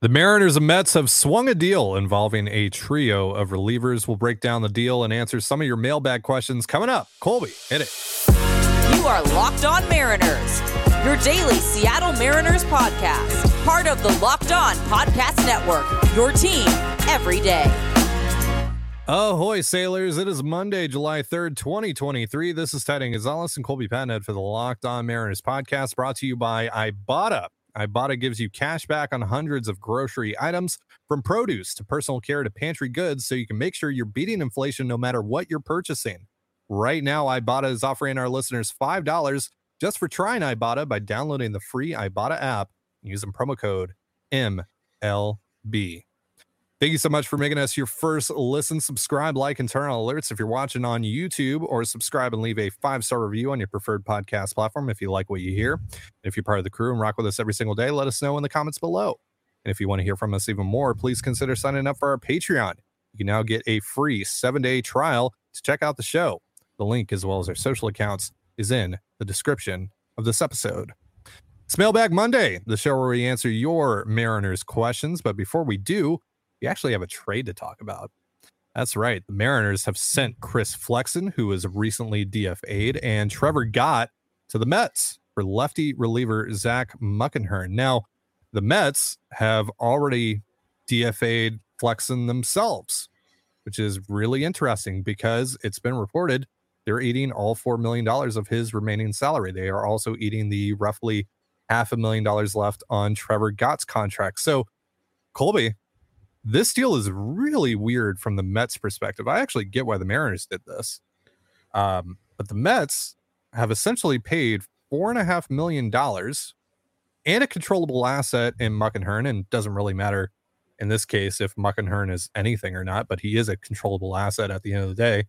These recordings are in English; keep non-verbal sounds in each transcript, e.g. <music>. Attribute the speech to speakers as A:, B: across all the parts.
A: The Mariners and Mets have swung a deal involving a trio of relievers. We'll break down the deal and answer some of your mailbag questions coming up. Colby, hit it.
B: You are Locked On Mariners, your daily Seattle Mariners podcast, part of the Locked On Podcast Network, your team every day.
A: Ahoy, sailors. It is Monday, July 3rd, 2023. This is Ty Dane Gonzalez and Colby Patnode for the Locked On Mariners podcast brought to you by Ibotta. Ibotta gives you cash back on hundreds of grocery items from produce to personal care to pantry goods so you can make sure you're beating inflation no matter what you're purchasing. Right now, Ibotta is offering our listeners $5 just for trying Ibotta by downloading the free Ibotta app using promo code MLB. Thank you so much for making us your first listen. Subscribe, like, and turn on alerts if you're watching on YouTube, or subscribe and leave a five star review on your preferred podcast platform if you like what you hear. If you're part of the crew and rock with us every single day, let us know in the comments below. And if you want to hear from us even more, please consider signing up for our Patreon. You can now get a free seven day trial to check out the show. The link, as well as our social accounts, is in the description of this episode. It's Mailbag Monday, the show where we answer your Mariners questions. But before we do, we actually have a trade to talk about. That's right. The Mariners have sent Chris Flexen, who was recently DFA'd, and Trevor Gott to the Mets for lefty reliever Zach Muckenhirn. Now, the Mets have already DFA'd Flexen themselves, which is really interesting because it's been reported they're eating all $4 million of his remaining salary. They are also eating the roughly half a million dollars left on Trevor Gott's contract. So, Colby, this deal is really weird from the Mets perspective. I actually get why the Mariners did this. Um, but the Mets have essentially paid four and a half million dollars and a controllable asset in Muckenhirn, and doesn't really matter in this case if Muckenhirn is anything or not, but he is a controllable asset at the end of the day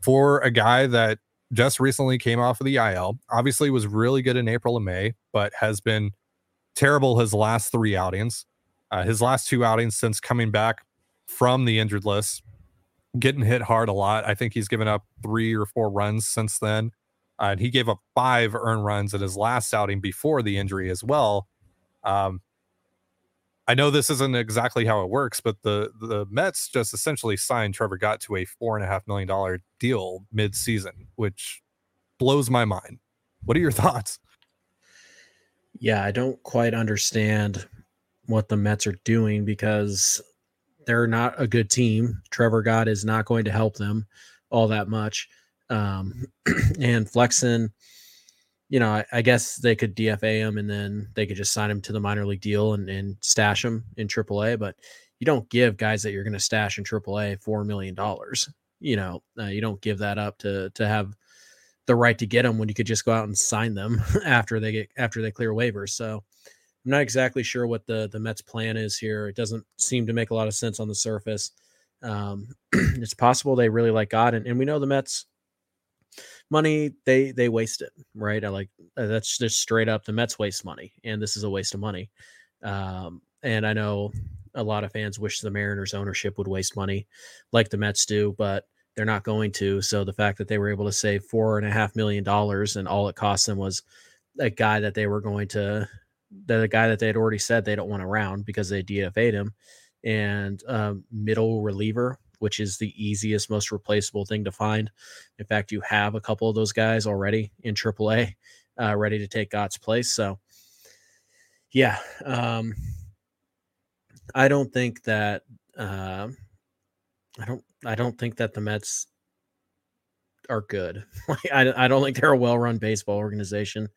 A: for a guy that just recently came off of the IL. Obviously, was really good in April and May, but has been terrible his last three outings. Uh, his last two outings since coming back from the injured list, getting hit hard a lot. I think he's given up three or four runs since then. Uh, and he gave up five earned runs in his last outing before the injury as well. Um, I know this isn't exactly how it works, but the the Mets just essentially signed Trevor Gott to a four and a half million dollar deal mid season, which blows my mind. What are your <laughs> thoughts?
C: Yeah, I don't quite understand what the Mets are doing because they're not a good team. Trevor Gott is not going to help them all that much. Um, <clears throat> and Flexen, you know, I, I, guess they could DFA him and then they could just sign him to the minor league deal and, and stash him in AAA. But you don't give guys that you're going to stash in AAA four million dollars. You know, uh, you don't give that up to to have the right to get them when you could just go out and sign them <laughs> after they get after they clear waivers. So I'm not exactly sure what the the Mets plan is here. It doesn't seem to make a lot of sense on the surface. Um, <clears throat> it's possible they really like Gott, and, we know the Mets money they they waste it, right? I like uh, that's just straight up the Mets waste money, and this is a waste of money. Um, and I know a lot of fans wish the Mariners ownership would waste money like the Mets do, but they're not going to. So the fact that they were able to save four and a half million dollars and all it cost them was a guy that they were going to the guy that they had already said they don't want around because they DFA'd him, and um, middle reliever, which is the easiest, most replaceable thing to find. In fact, you have a couple of those guys already in AAA, uh, ready to take Gott's place. So, yeah, um, I don't think that uh, I don't I don't think that the Mets are good. <laughs> Like I, I don't think they're a well-run baseball organization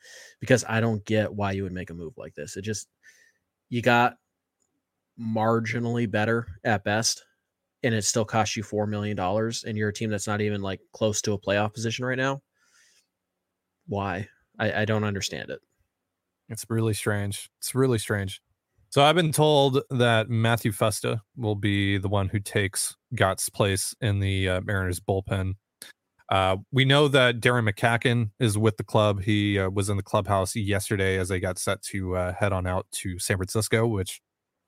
C: because I don't get why you would make a move like this. It just you got marginally better at best, and it still costs you four million dollars, and you're a team that's not even like close to a playoff position right now. Why? I, I don't understand it.
A: It's really strange. It's really strange. So I've been told that Matthew Festa will be the one who takes Gott's place in the uh, Mariners bullpen uh, we know that Darren McCaughan is with the club. He uh, was in the clubhouse yesterday as they got set to uh, head on out to San Francisco, which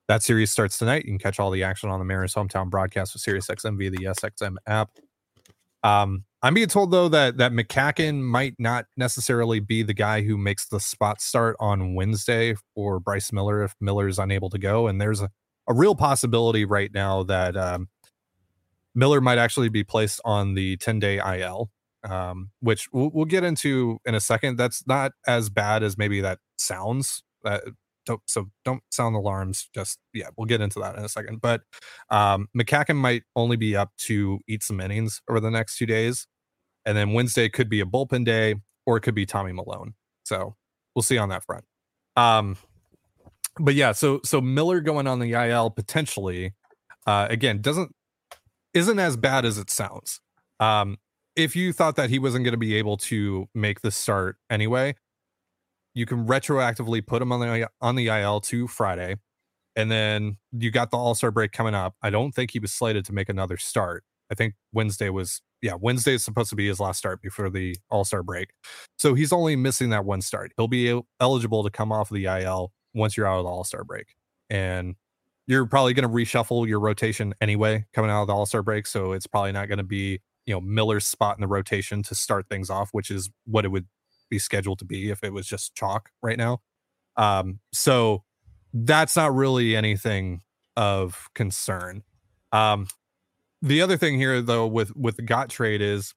A: that series starts tonight. You can catch all the action on the Mariners hometown broadcast with SiriusXM via the SXM app. Um, I'm being told though that that McCaughan might not necessarily be the guy who makes the spot start on Wednesday for Bryce Miller if Miller is unable to go. And there's a, a real possibility right now that um, Miller might actually be placed on the 10 day IL, um, which we'll, we'll, get into in a second. That's not as bad as maybe that sounds. Uh, don't, so don't sound alarms. Just yeah, we'll get into that in a second. But um, McCaughan might only be up to eat some innings over the next two days. And then Wednesday could be a bullpen day or it could be Tommy Milone. So we'll see on that front. Um, but yeah, so so Miller going on the IL potentially, uh, again, doesn't isn't as bad as it sounds. Um, if you thought that he wasn't going to be able to make the start anyway, you can retroactively put him on the on the IL to Friday, and then you got the All Star break coming up. I don't think he was slated to make another start. I think Wednesday was yeah, Wednesday is supposed to be his last start before the All Star break. So he's only missing that one start. He'll be eligible to come off of the IL once you're out of the All Star break. And you're probably going to reshuffle your rotation anyway coming out of the All Star break. So it's probably not going to be, you know, Miller's spot in the rotation to start things off, which is what it would be scheduled to be if it was just chalk right now. Um, so that's not really anything of concern. Um, the other thing here though with with the Gott trade is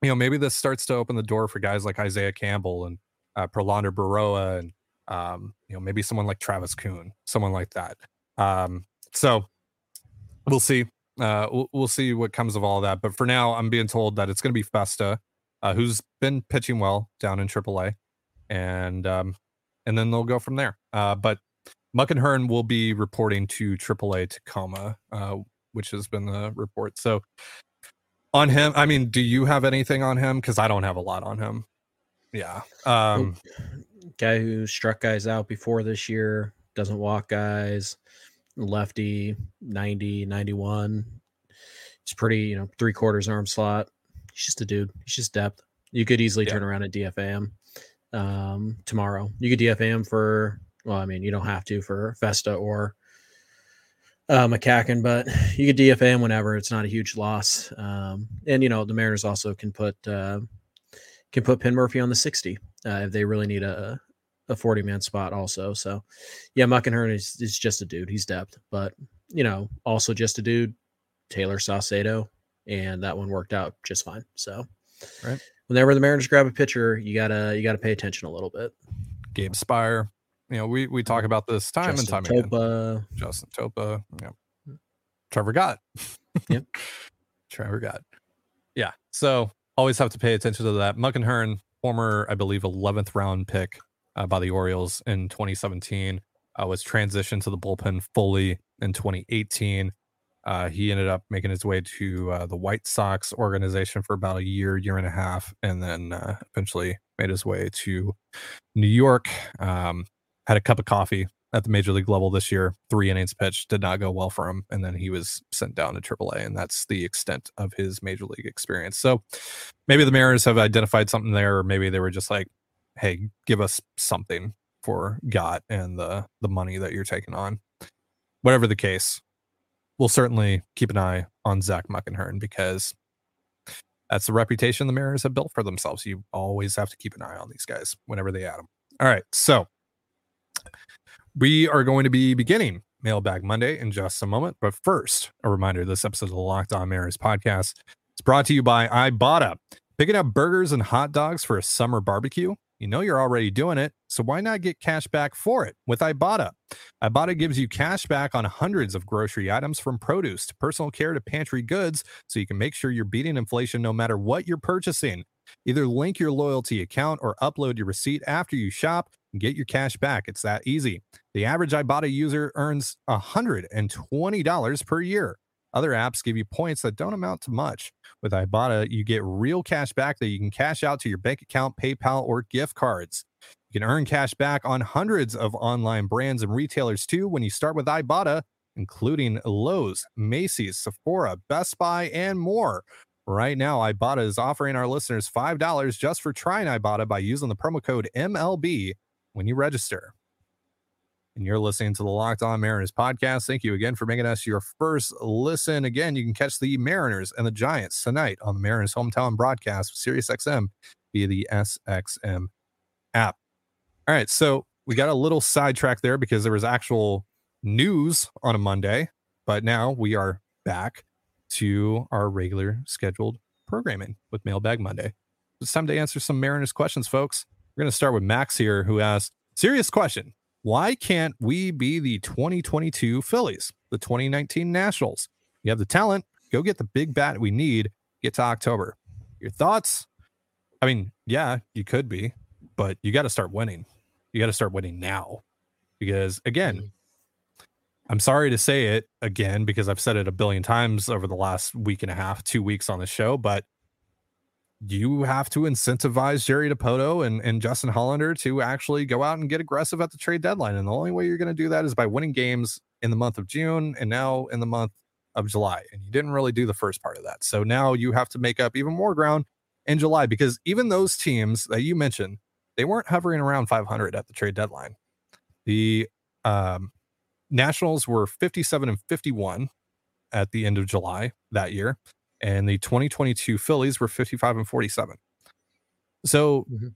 A: you know maybe this starts to open the door for guys like isaiah campbell and uh, Prelander Berroa and um, you know maybe someone like travis kuhn someone like that um, so we'll see uh, we'll, we'll, see what comes of all that but for now i'm being told that it's going to be festa uh, who's been pitching well down in aaa and um, and then they'll go from there uh, but muckenhirn will be reporting to aaa tacoma uh, which has been the report. So on him, I mean, do you have anything on him? Because I don't have a lot on him. Yeah. Um
C: guy who struck guys out before this year, doesn't walk guys, lefty, 90, 91. It's pretty, you know, three quarters arm slot. He's just a dude. He's just depth. You could easily yeah. turn around and DFA him um, tomorrow. You could DFA him for, well, I mean, you don't have to for Festa or uh, McCaughan, but you could DFA him whenever. It's not a huge loss. Um, and you know the Mariners also can put uh, can put Penn Murphy on the sixty uh, if they really need a a forty man spot also. So yeah, Muckenhirn is is just a dude. He's depth, but you know also just a dude. Taylor Saucedo, and that one worked out just fine. So right. whenever the Mariners grab a pitcher, you gotta you gotta pay attention a little bit.
A: Gabe Speier, you know, we we talk about this time Justin and time Topa. again. Justin Topa, yeah. Trevor Gott. <laughs>
C: yep.
A: Trevor Gott. Yeah. So always have to pay attention to that. Muckenhirn, former, I believe, 11th round pick uh, by the Orioles in 2017, uh, was transitioned to the bullpen fully in 2018. Uh, he ended up making his way to uh, the White Sox organization for about a year, year and a half, and then uh, eventually made his way to New York. Um, had a cup of coffee at the major league level this year. Three innings pitched did not go well for him, and then he was sent down to AAA, and that's the extent of his major league experience. So maybe the Mariners have identified something there, or maybe they were just like, "Hey, give us something for Gott and the the money that you're taking on." Whatever the case, we'll certainly keep an eye on Zach Muckenhirn because that's the reputation the Mariners have built for themselves. You always have to keep an eye on these guys whenever they add them. All right, so we are going to be beginning Mailbag Monday in just a moment. But first, a reminder this episode of the Locked On Mariners podcast is brought to you by Ibotta. Picking up burgers and hot dogs for a summer barbecue? You know you're already doing it, so why not get cash back for it with Ibotta? Ibotta gives you cash back on hundreds of grocery items from produce to personal care to pantry goods, so you can make sure you're beating inflation no matter what you're purchasing. Either link your loyalty account or upload your receipt after you shop and get your cash back. It's that easy. The average Ibotta user earns $120 per year. Other apps give you points that don't amount to much. With Ibotta, you get real cash back that you can cash out to your bank account, PayPal, or gift cards. You can earn cash back on hundreds of online brands and retailers too when you start with Ibotta, including Lowe's, Macy's, Sephora, Best Buy, and more. Right now, Ibotta is offering our listeners $5 just for trying Ibotta by using the promo code MLB when you register. And you're listening to the Locked On Mariners podcast. Thank you again for making us your first listen. Again, you can catch the Mariners and the Giants tonight on the Mariners hometown broadcast with SiriusXM via the SXM app. All right, so we got a little sidetrack there because there was actual news on a Monday, but now we are back to our regular scheduled programming with Mailbag Monday. It's time to answer some Mariners questions, folks. We're going to start with Max here, who asked, Serious question. Why can't we be the 2022 Phillies, the 2019 Nationals? You have the talent. Go get the big bat we need. Get to October. Your thoughts? I mean, yeah, you could be, but you got to start winning. You got to start winning now. Because again, mm-hmm. I'm sorry to say it again because I've said it a billion times over the last week and a half, two weeks on the show, but you have to incentivize Jerry Dipoto and, and Justin Hollander to actually go out and get aggressive at the trade deadline. And the only way you're going to do that is by winning games in the month of June and now in the month of July. And you didn't really do the first part of that. So now you have to make up even more ground in July because even those teams that you mentioned, they weren't hovering around 500 at the trade deadline. The um, Nationals were 57 and 51 at the end of July that year, and the 2022 Phillies were 55 and 47. So, mm-hmm.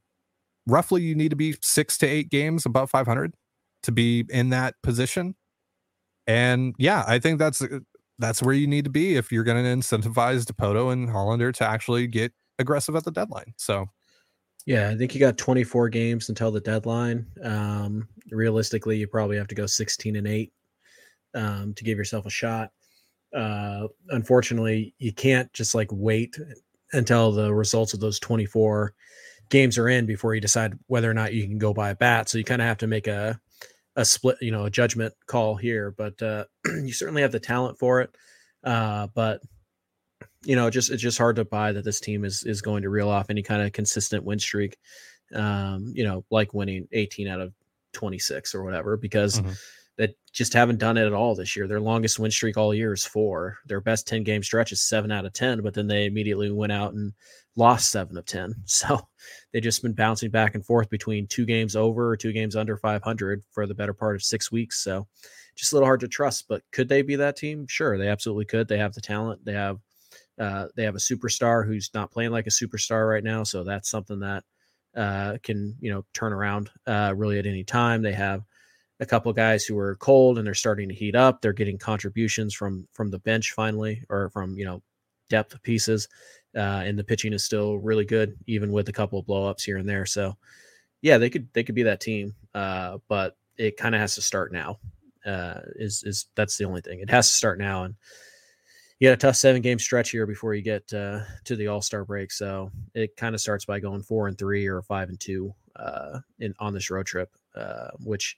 A: roughly, you need to be six to eight games above 500 to be in that position. And yeah, I think that's uh, that's where you need to be if you're going to incentivize Dipoto and Hollander to actually get aggressive at the deadline. So
C: yeah, I think you got 24 games until the deadline. Um, realistically, you probably have to go 16 and 8 um, to give yourself a shot. Uh, unfortunately, you can't just like wait until the results of those 24 games are in before you decide whether or not you can go buy a bat. So you kind of have to make a a split, you know, a judgment call here. But uh, <clears throat> you certainly have the talent for it. Uh, but you know, just it's just hard to buy that this team is is going to reel off any kind of consistent win streak. Um, you know, like winning 18 out of 26 or whatever, because mm-hmm. That just haven't done it at all this year. Their longest win streak all year is four. Their best 10 game stretch is seven out of 10, but then they immediately went out and lost seven of 10. <laughs> So they've just been bouncing back and forth between two games over or two games under 500 for the better part of six weeks. So just a little hard to trust, but could they be that team? Sure, they absolutely could. They have the talent. They have uh, they have a superstar who's not playing like a superstar right now, so that's something that uh, can you know turn around uh, really at any time. They have a couple guys who are cold and they're starting to heat up. They're getting contributions from from the bench finally, or from you know depth pieces, uh, and the pitching is still really good, even with a couple of blowups here and there. So, yeah, they could they could be that team, uh, but it kind of has to start now. Uh, is is that's the only thing. It has to start now, and you got a tough seven game stretch here before you get uh, to the All Star break. So it kind of starts by going four and three or five and two uh, in on this road trip, uh, which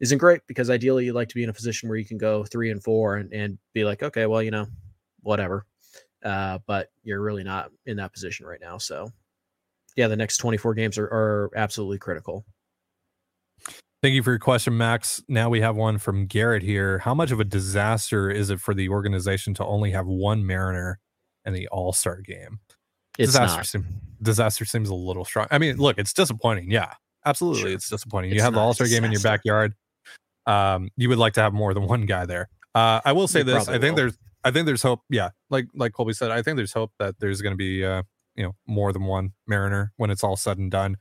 C: isn't great because ideally you'd like to be in a position where you can go three and four and, and be like, okay, well, you know, whatever. Uh, but you're really not in that position right now. So yeah, the next 24 games are, are absolutely critical.
A: Thank you for your question, Max. Now we have one from Garrett here. How much of a disaster is it for the organization to only have one Mariner in the All Star game?
C: It's
A: disaster,
C: not.
A: Seem, disaster seems a little strong. I mean, look, it's disappointing. Yeah, absolutely, sure. it's disappointing. It's you have the All Star game in your backyard. Um, you would like to have more than one guy there. Uh, I will say this. I think will. there's, I think there's hope. Yeah, like like Colby said, I think there's hope that there's going to be, uh, you know, more than one Mariner when it's all said and done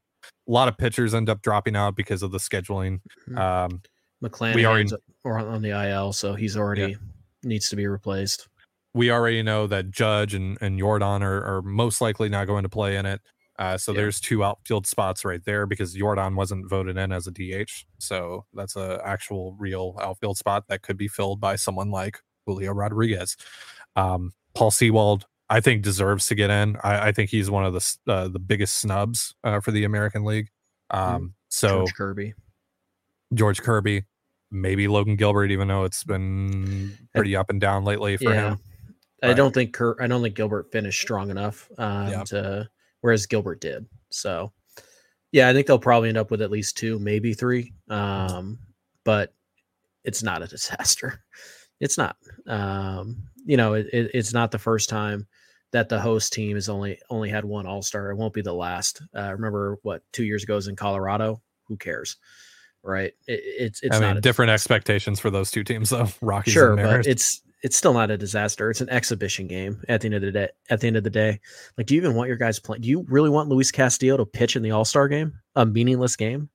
A: a lot of pitchers end up dropping out because of the scheduling. Mm-hmm. Um,
C: we already or on the IL, so he's already yeah. needs to be replaced.
A: We already know that Judge and, and Yordan are, are most likely not going to play in it. Uh, so yeah. there's two outfield spots right there because Yordan wasn't voted in as a DH. So that's a actual real outfield spot that could be filled by someone like Julio Rodriguez. Um, Paul Sewald I think deserves to get in. I, I think he's one of the uh, the biggest snubs uh, for the American League. Mm-hmm. Um, so
C: George Kirby,
A: George Kirby, maybe Logan Gilbert, even though it's been pretty up and down lately for yeah. him.
C: I don't think Kurt, I don't think Gilbert finished strong enough um, yeah. to, whereas Gilbert did. So, yeah, I think they'll probably end up with at least two, maybe three. Um, but it's not a <laughs> disaster. It's not. Um, you know, it, it, it's not the first time that the host team has only only had one All Star. It won't be the last. Uh, remember what two years ago was in Colorado? Who cares? right? It, it's it's
A: I mean, different
C: disaster.
A: expectations for those two teams, though. Rockies
C: Sure, but it's it's still not a disaster. It's an exhibition game at the end of the day. At the end of the day, like, do you even want your guys playing? Do you really want Luis Castillo to pitch in the All Star game, a meaningless game?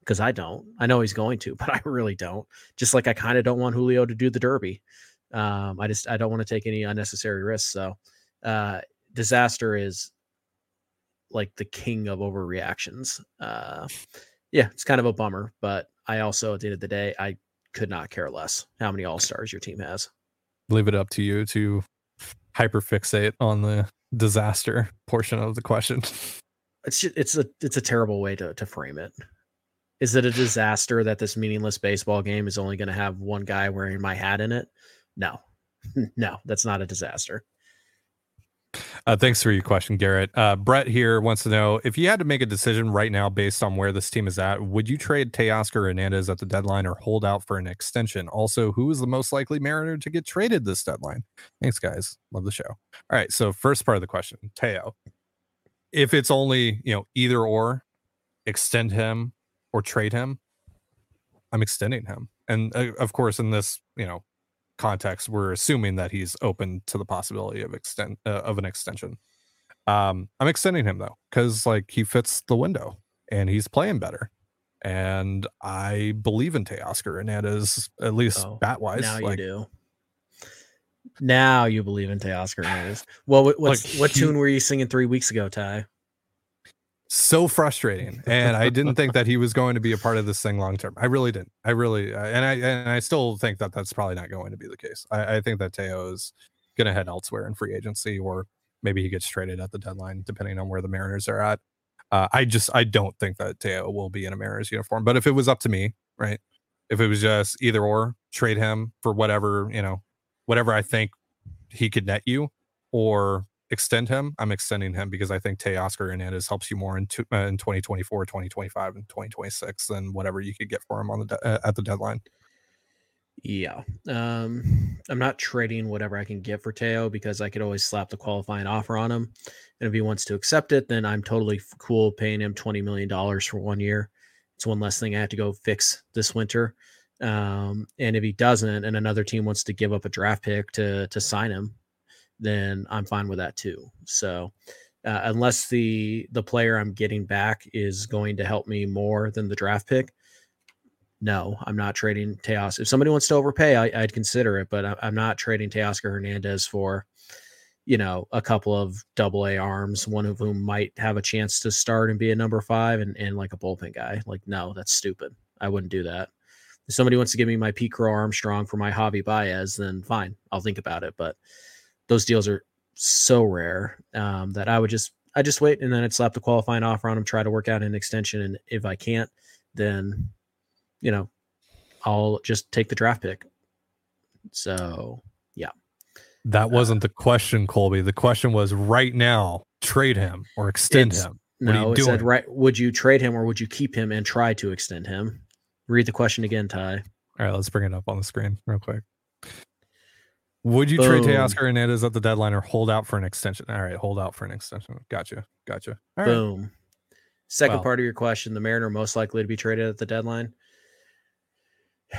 C: Because I don't. I know he's going to, <laughs> but I really don't. Just like I kind of don't want Julio to do the Derby. Um, I just I don't want to take any unnecessary risks. So, uh, disaster is like the king of overreactions. Uh, yeah, it's kind of a bummer, but I also at the end of the day I could not care less how many all stars your team has.
A: Leave it up to you to hyperfixate on the disaster portion of the question.
C: It's it's a it's a terrible way to to frame it. Is it a disaster that this meaningless baseball game is only going to have one guy wearing my hat in it? No, <laughs> no, that's not a disaster.
A: Uh, thanks for your question, Garrett. Uh, Brett here wants to know if you had to make a decision right now based on where this team is at, would you trade Teoscar Hernandez at the deadline or hold out for an extension? Also, who is the most likely Mariner to get traded this deadline? Thanks, guys. Love the show. All right. So, first part of the question, Teo. If it's only you know either or, extend him or trade him, I'm extending him. And uh, of course, in this you know context, we're assuming that he's open to the possibility of extend uh, of an extension. Um, I'm extending him though, because like he fits the window and he's playing better. And I believe in Teoscar Hernandez, at least
C: Oh,
A: bat wise.
C: now
A: Like,
C: you do. Now you believe in Teoscar what what's,
A: Like,
C: what
A: he-
C: tune were you singing three weeks ago, Ty?
A: So frustrating. And i didn't think that he was going to be a part of this thing long term. I really didn't. I really and i and i still think that that's probably not going to be the case. I, I think that teo is going to head elsewhere in free agency or maybe he gets traded at the deadline depending on where the mariners are at. Uh, i just i don't think that teo will be in a mariners uniform. But if it was up to me right if it was just either or trade him for whatever you know whatever i think he could net you or extend him, I'm extending him because I think Teoscar Hernandez helps you more in, two, uh, in 2024, 2025, and 2026 than whatever you could get for him on the de- uh, at the deadline.
C: Yeah. Um, I'm not trading whatever I can get for Teo because I could always slap the qualifying offer on him. And if he wants to accept it, then I'm totally cool paying him $20 million for one year. It's one less thing I have to go fix this winter. Um, and if he doesn't, and another team wants to give up a draft pick to to sign him, then I'm fine with that too. So uh, unless the the player I'm getting back is going to help me more than the draft pick, no, I'm not trading Teos. If somebody wants to overpay, I, I'd consider it, but I, I'm not trading Teoscar Hernandez for, you know, a couple of double A arms, one of whom might have a chance to start and be a number five and, and like a bullpen guy. Like, no, that's stupid. I wouldn't do that. If somebody wants to give me my Pete Crow Armstrong for my Javy Baez, then fine, I'll think about it. But those deals are so rare um, that I would just I just wait and then I'd slap the qualifying offer on him, try to work out an extension, and if I can't, then you know I'll just take the draft pick. So yeah,
A: That wasn't the question, Colby. The question was right now, trade him or extend him. What
C: no, it said right. Would you trade him or would you keep him and try to extend him? Read the question again, Ty.
A: All right, let's bring it up on the screen real quick. Would you trade
C: Boom.
A: Teoscar Hernandez at the deadline or hold out for an extension? All right, hold out for an extension. Gotcha. Gotcha. All right.
C: Boom. Second
A: Well-
C: part of your question: the Mariner most likely to be traded at the deadline. <sighs>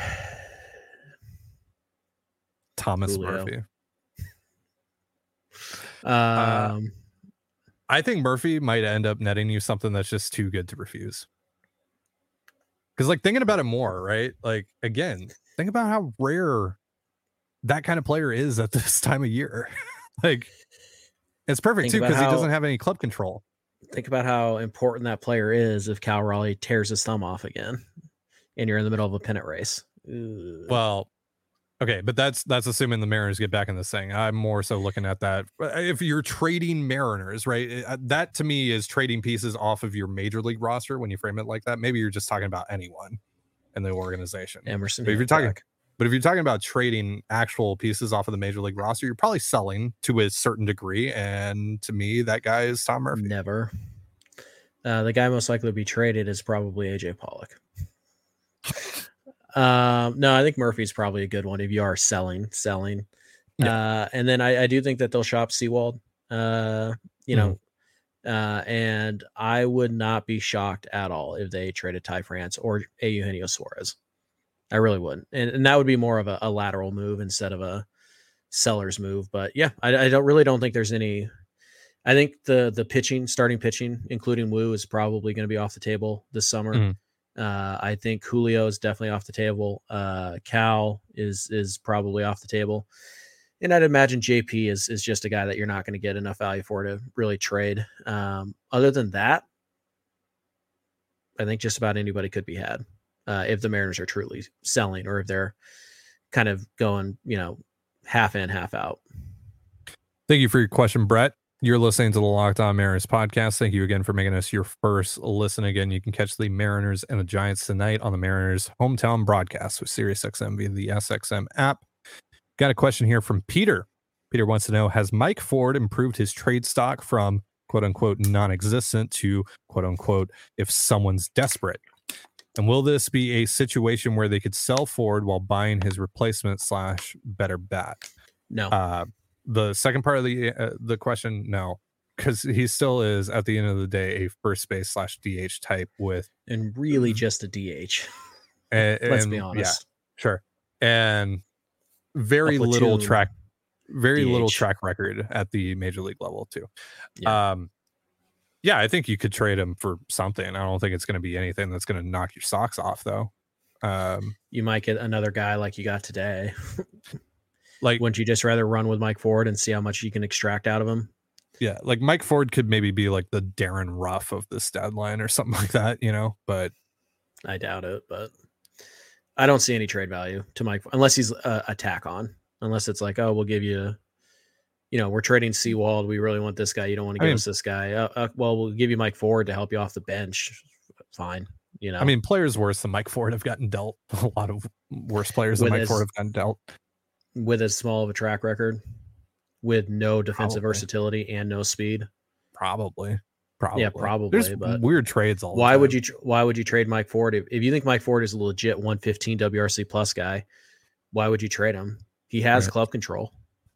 A: Thomas
C: Julio.
A: Murphy.
C: Um,
A: I think Murphy might end up netting you something that's just too good to refuse. Because, like, thinking about it more, right? Like, again, think about how rare that kind of player is at <laughs> this time of year. like, it's perfect
C: Think
A: too because he doesn't have any club control.
C: think about how important that player is if Cal Raleigh tears his thumb off again, and you're in the middle of a pennant race. Ugh.
A: Well, okay, but that's that's assuming the Mariners get back in this thing. I'm more so looking at that. uh, If you're trading Mariners, right? uh, That to me is trading pieces off of your major league roster when you frame it like that. Maybe you're just talking about anyone in the organization.
C: Emerson.
A: but if you're talking-
C: Hancock.
A: But if you're talking about trading actual pieces off of the major league roster, you're probably selling to a certain degree. And to me, that guy is Tom Murphy.
C: never. Uh, the guy most likely to be traded is probably AJ Pollock. <laughs> um, no, I think Murphy's probably a good one if you are selling, selling. Uh, and then I, I do think that they'll shop Sewald. Uh, you know, Uh, and I would not be shocked at all if they traded Ty France or a Eugenio Suarez. I really wouldn't. And, and that would be more of a, a lateral move instead of a seller's move. But yeah, I, I don't really don't think there's any. I think the the pitching, starting pitching, including Woo, is probably going to be off the table this summer.
A: Mhm.
C: Uh, I think Julio is definitely off the table. Uh, Cal is is probably off the table, and I'd imagine JP is is just a guy that you're not going to get enough value for to really trade. Um, other than that, I think just about anybody could be had uh, if the Mariners are truly selling or if they're kind of going, you know, half in, half out.
A: Thank you for your question, Brett. You're listening to the Locked On Mariners podcast. Thank you again for making us your first listen. Again, you can catch the Mariners and the Giants tonight on the Mariners hometown broadcast with SiriusXM via the SXM app. Got a question here from Peter. Peter wants to know Has Mike Ford improved his trade stock from quote unquote non existent to quote unquote if someone's desperate? And will this be a situation where they could sell Ford while buying his replacement slash better bat?
C: No,
A: Uh, the second part of the uh, the question, no, because he still is at the end of the day a first base slash DH type with.
C: and really just a DH.
A: And, <laughs>
C: Let's be honest.
A: Yeah, sure, and very little track, very little track record at the major league level too.
C: Yeah.
A: Um, yeah, I think you could trade him for something. I don't think it's going to be anything that's going to knock your socks off though. Um,
C: You might get another guy like you got today. <laughs>
A: like
C: Wouldn't you just rather run with Mike Ford and see how much you can extract out of him?
A: yeah, like Mike Ford could maybe be like the Darin Ruf of this deadline or <laughs> something like that, you know. But
C: I doubt it, but I don't see any trade value to Mike unless he's a, a tack on. Unless it's like, oh, we'll give you, you know, we're trading Sewald. We really want this guy. You don't want to
A: I
C: give
A: mean-
C: us this guy. Uh, uh, well, we'll give you Mike Ford to help you off the bench. Fine, you know.
A: I mean, players worse than Mike Ford have gotten dealt. <laughs> A lot of worse players than
C: With
A: Mike
C: his-
A: Ford have gotten dealt.
C: with as small of a track record, with no defensive
A: Probably.
C: versatility and no speed.
A: Probably. Probably.
C: Yeah, probably,
A: There's
C: but
A: weird trades all the
C: Why would you? Why would you trade Mike Ford if, if you think Mike Ford is a legit 115 WRC plus guy? Why would you trade him? He has
A: Right.
C: club control.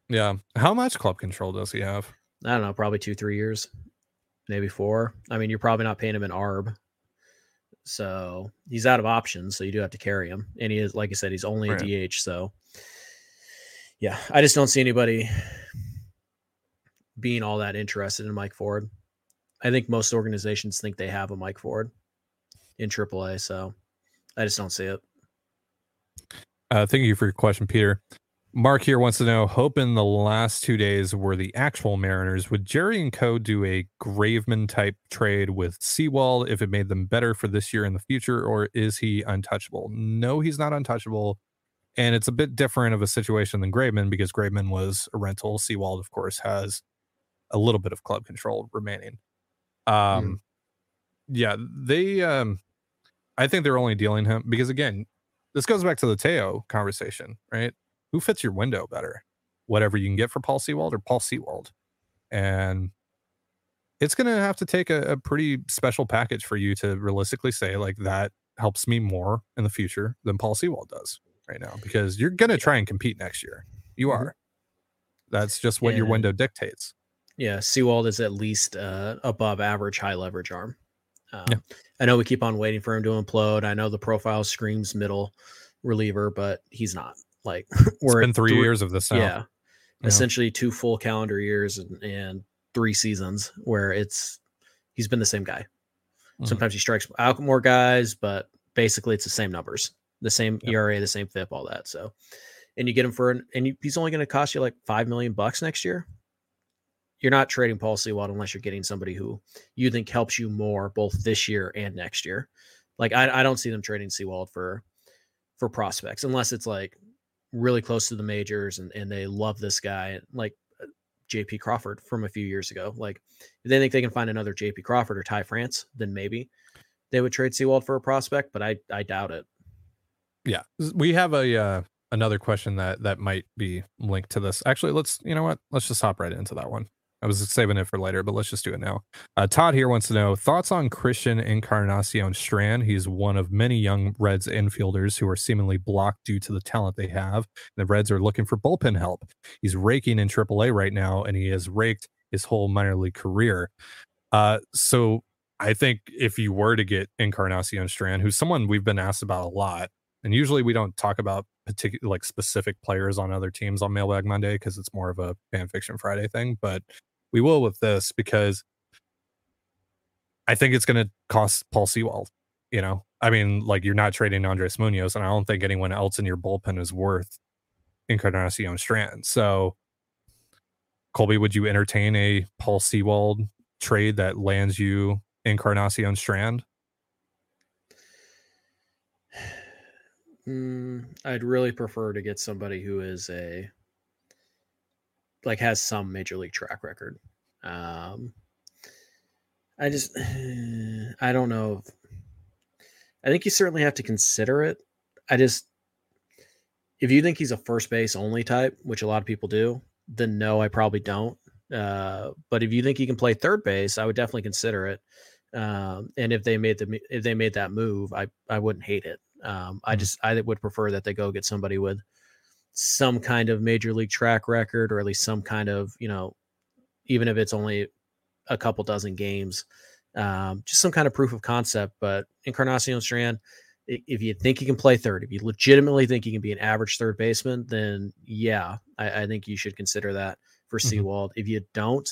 A: Yeah. How much club control does he have?
C: I don't know, probably two, three years, maybe four. I mean, you're probably not paying him an ARB. So he's out of options. So you do have to carry him. And he is, like I said, he's only
A: Right.
C: a DH. So yeah, I just don't see anybody being all that interested in Mike Ford. I think most organizations think they have a Mike Ford in AAA. So I just don't see it.
A: Uh, thank you for your question, Peter. Mark here wants to know Hope in the last two days were the actual Mariners. Would Jerry and Co. do a Graveman type trade with Sewald if it made them better for this year and the future, or is he untouchable? No, he's not untouchable. And it's a bit different of a situation than Graveman because Graveman was a rental. Sewald, of course, has a little bit of club control remaining. Um, yeah, they, um, I think they're only dealing him because again, this goes back to the Teo conversation, right? Who fits your window better? Whatever you can get for Paul Sewald or Paul Sewald. And it's going to have to take a, a pretty special package for you to realistically say, like, that helps me more in the future than Paul Sewald does right now because you're going to try and compete next year. You
C: Mhm.
A: are. That's just what your window dictates.
C: Yeah, Sewald is at least uh, above average high leverage arm. Um,
A: Yeah.
C: I know we keep on waiting for him to implode. I know the profile screams middle reliever, but he's not. Like <laughs>
A: It's
C: we're
A: been
C: at
A: three years of this now.
C: Yeah,
A: Yeah.
C: essentially two full calendar years and, and three seasons where it's he's been the same guy.
A: Mhm.
C: Sometimes he strikes out more guys, but basically it's the same numbers, the same
A: Yep.
C: ERA, the same FIP, all that. So, and you get him for an, and you, he's only going to cost you like five million bucks next year. You're not trading Paul Sewald unless you're getting somebody who you think helps you more both this year and next year. Like I, I don't see them trading Sewald for for prospects unless it's like really close to the majors and, and they love this guy like uh, JP Crawford from a few years ago. Like if they think they can find another JP Crawford or Ty France, then maybe they would trade Sewald for a prospect, but I I doubt it.
A: yeah we have a uh, another question that that might be linked to this actually let's you know what let's just hop right into that one i was saving it for later but let's just do it now. Uh, todd here wants to know thoughts on christian encarnacion strand? He's one of many young reds infielders who are seemingly blocked due to the talent they have. The reds are looking for bullpen help. He's raking in aaa right now and he has raked his whole minor league career. Uh, so I think if you were to get Encarnacion Strand, who's someone we've been asked about a lot, and usually we don't talk about particular like specific players on other teams on Mailbag Monday because it's more of a fan fiction Friday thing, but we will with this because I think it's going to cost Paul Sewald. You know, I mean, like you're not trading Andres Munoz, and I don't think anyone else in your bullpen is worth Encarnacion Strand. So, Colby, would you entertain a Paul Sewald trade that lands you Encarnacion Strand?
C: Mm, I'd really prefer to get somebody who is a like has some major league track record. Um, I just <sighs> I don't know. I think you certainly have to consider it. I just if you think he's a first base only type, which a lot of people do, then no, I probably don't. Uh, but if you think he can play third base, I would definitely consider it. Um, and if they made the if they made that move, I I wouldn't hate it. Um, I mm-hmm. just I would prefer that they go get somebody with some kind of major league track record, or at least some kind of you know, even if it's only a couple dozen games, um, just some kind of proof of concept. But Encarnacion Strand, if you think he can play third, if you legitimately think he can be an average third baseman, then yeah, I, I think you should consider that for mm-hmm. Sewald. If you don't,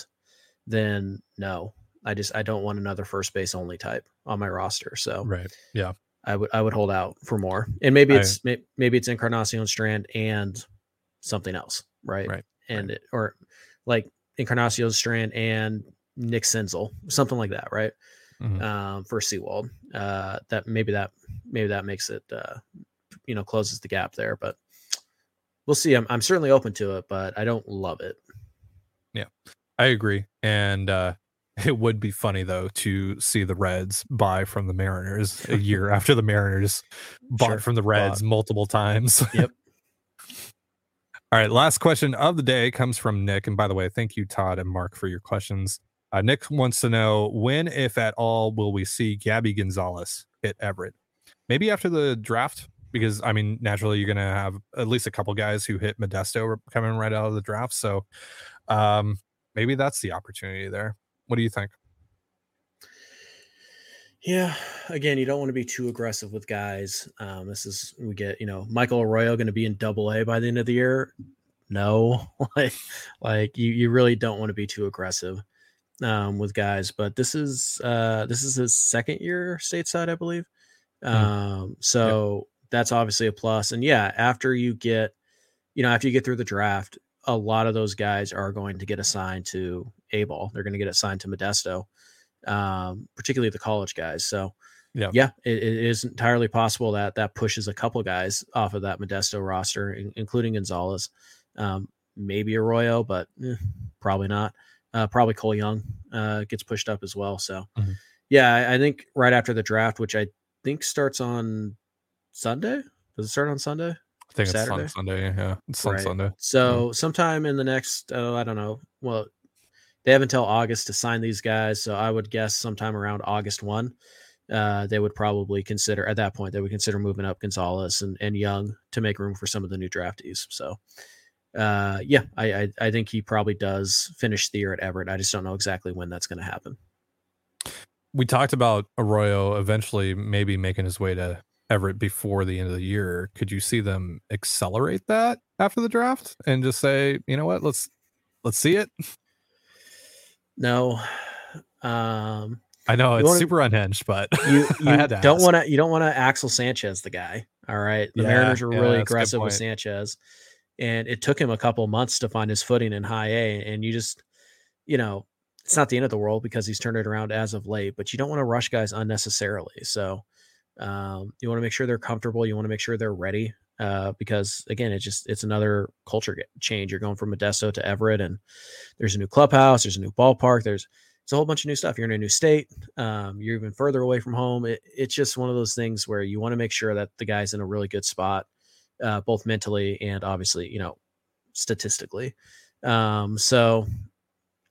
C: then no. I just I don't want another first base only type on my roster. So
A: right, yeah,
C: I would I would hold out for more, and maybe it's I, maybe it's Encarnacion Strand and something else, right?
A: Right,
C: and
A: right.
C: It, or like Encarnacion Strand and Nick Senzel, something like that, right? Mm-hmm. Um, for Sewald, uh, that maybe that maybe that makes it, uh, you know, closes the gap there, but we'll see. I'm I'm certainly open to it, but I don't love it.
A: Yeah, I agree, and uh, <laughs> it would be funny though to see the Reds buy from the Mariners a year after the Mariners <laughs> bought sure. from the Reds multiple times. <laughs>
C: Yep.
A: All right, last question of the day comes from Nick. And by the way, thank you, Todd and Mark, for your questions. Uh, Nick wants to know when, if at all, will we see Gabby Gonzalez hit Everett? Maybe after the draft, because I mean, naturally, you're going to have at least a couple guys who hit Modesto coming right out of the draft. So um, maybe that's the opportunity there. What do you think?
C: Yeah, again, you don't want to be too aggressive with guys. Um, this is we get, you know, Michael Arroyo going to be in Double A by the end of the year. No, <laughs> like, like you, you really don't want to be too aggressive um, with guys. But this is uh, this is his second year stateside, I believe. Mm. Um, so yep. that's obviously a plus. And yeah, after you get, you know, after you get through the draft, a lot of those guys are going to get assigned to A ball. They're going to get assigned to Modesto um, particularly the college guys. So, yeah, yeah, it, it is entirely possible that that pushes a couple guys off of that Modesto roster, in, including Gonzalez, um, maybe Arroyo, but eh, probably not. Uh, probably Cole Young uh, gets pushed up as well. So, mm-hmm. yeah, I, I, think right after the draft, which I think starts on Sunday. Does it start on Sunday?
A: I think Saturday? it's on Sunday. Yeah, it's on right. Sunday.
C: So, yeah. sometime in the next, oh, I don't know. Well, they have until August to sign these guys. So I would guess sometime around August 1, uh, they would probably consider at that point, they would consider moving up Gonzalez and, and Young to make room for some of the new draftees. So, uh, yeah, I, I, I think he probably does finish the year at Everett. I just don't know exactly when that's going to happen.
A: We talked about Arroyo eventually maybe making his way to Everett before the end of the year. Could you see them accelerate that after the draft and just say, you know what, let's let's see it?
C: No. <sighs> Um,
A: I know it's wanna, super unhinged, but
C: you, <laughs> you don't want to you don't want to Axel Sanchez the guy. All right, the yeah, Mariners were yeah, really aggressive with Sanchez, and it took him a couple months to find his footing in High A. And you just, you know, it's not the end of the world because he's turned it around as of late. But you don't want to rush guys unnecessarily. So um, you want to make sure they're comfortable. You want to make sure they're ready uh, because again, it's just it's another culture change. You're going from Modesto to Everett, and there's a new clubhouse, there's a new ballpark, there's it's a whole bunch of new stuff. You're in a new state, um, you're even further away from home. It, it's just one of those things where you want to make sure that the guy's in a really good spot, uh, both mentally and obviously, you know, statistically. Um, so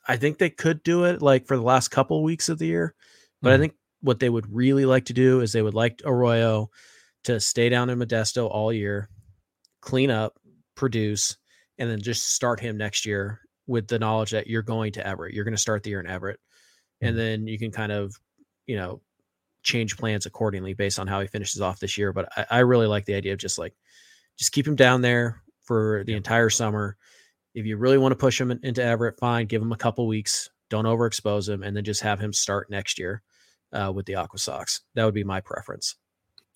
C: I think they could do it like for the last couple weeks of the year, but mm-hmm. I think what they would really like to do is they would like Arroyo to stay down in Modesto all year, clean up, produce, and then just start him next year with the knowledge that you're going to Everett. You're going to start the year in Everett. and then you can kind of, you know, change plans accordingly based on how he finishes off this year. But I, I really like the idea of just like, just keep him down there for the entire summer. If you really want to push him into Everett, fine, give him a couple weeks. Don't overexpose him, and then just have him start next year uh, with the Aqua Sox. That would be my preference.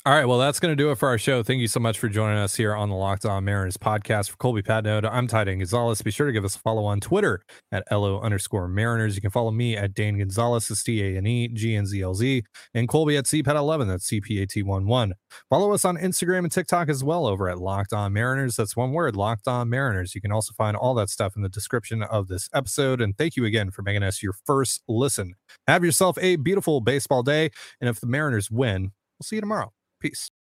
A: All right, well, that's going to do it for our show. Thank you so much for joining us here on the Locked On Mariners podcast. For Colby Patnode, I'm Ty Dane Gonzalez. Be sure to give us a follow on Twitter at LO underscore Mariners. You can follow me at Dane Gonzalez, S T A N E G N Z L Z, and Colby at CPAT11, that's CPAT11. Follow us on Instagram and TikTok as well over at Locked On Mariners. That's one word, Locked On Mariners. You can also find all that stuff in the description of this episode. And thank you again for making us your first listen. Have yourself a beautiful baseball day. And if the Mariners win, we'll see you tomorrow. Peace.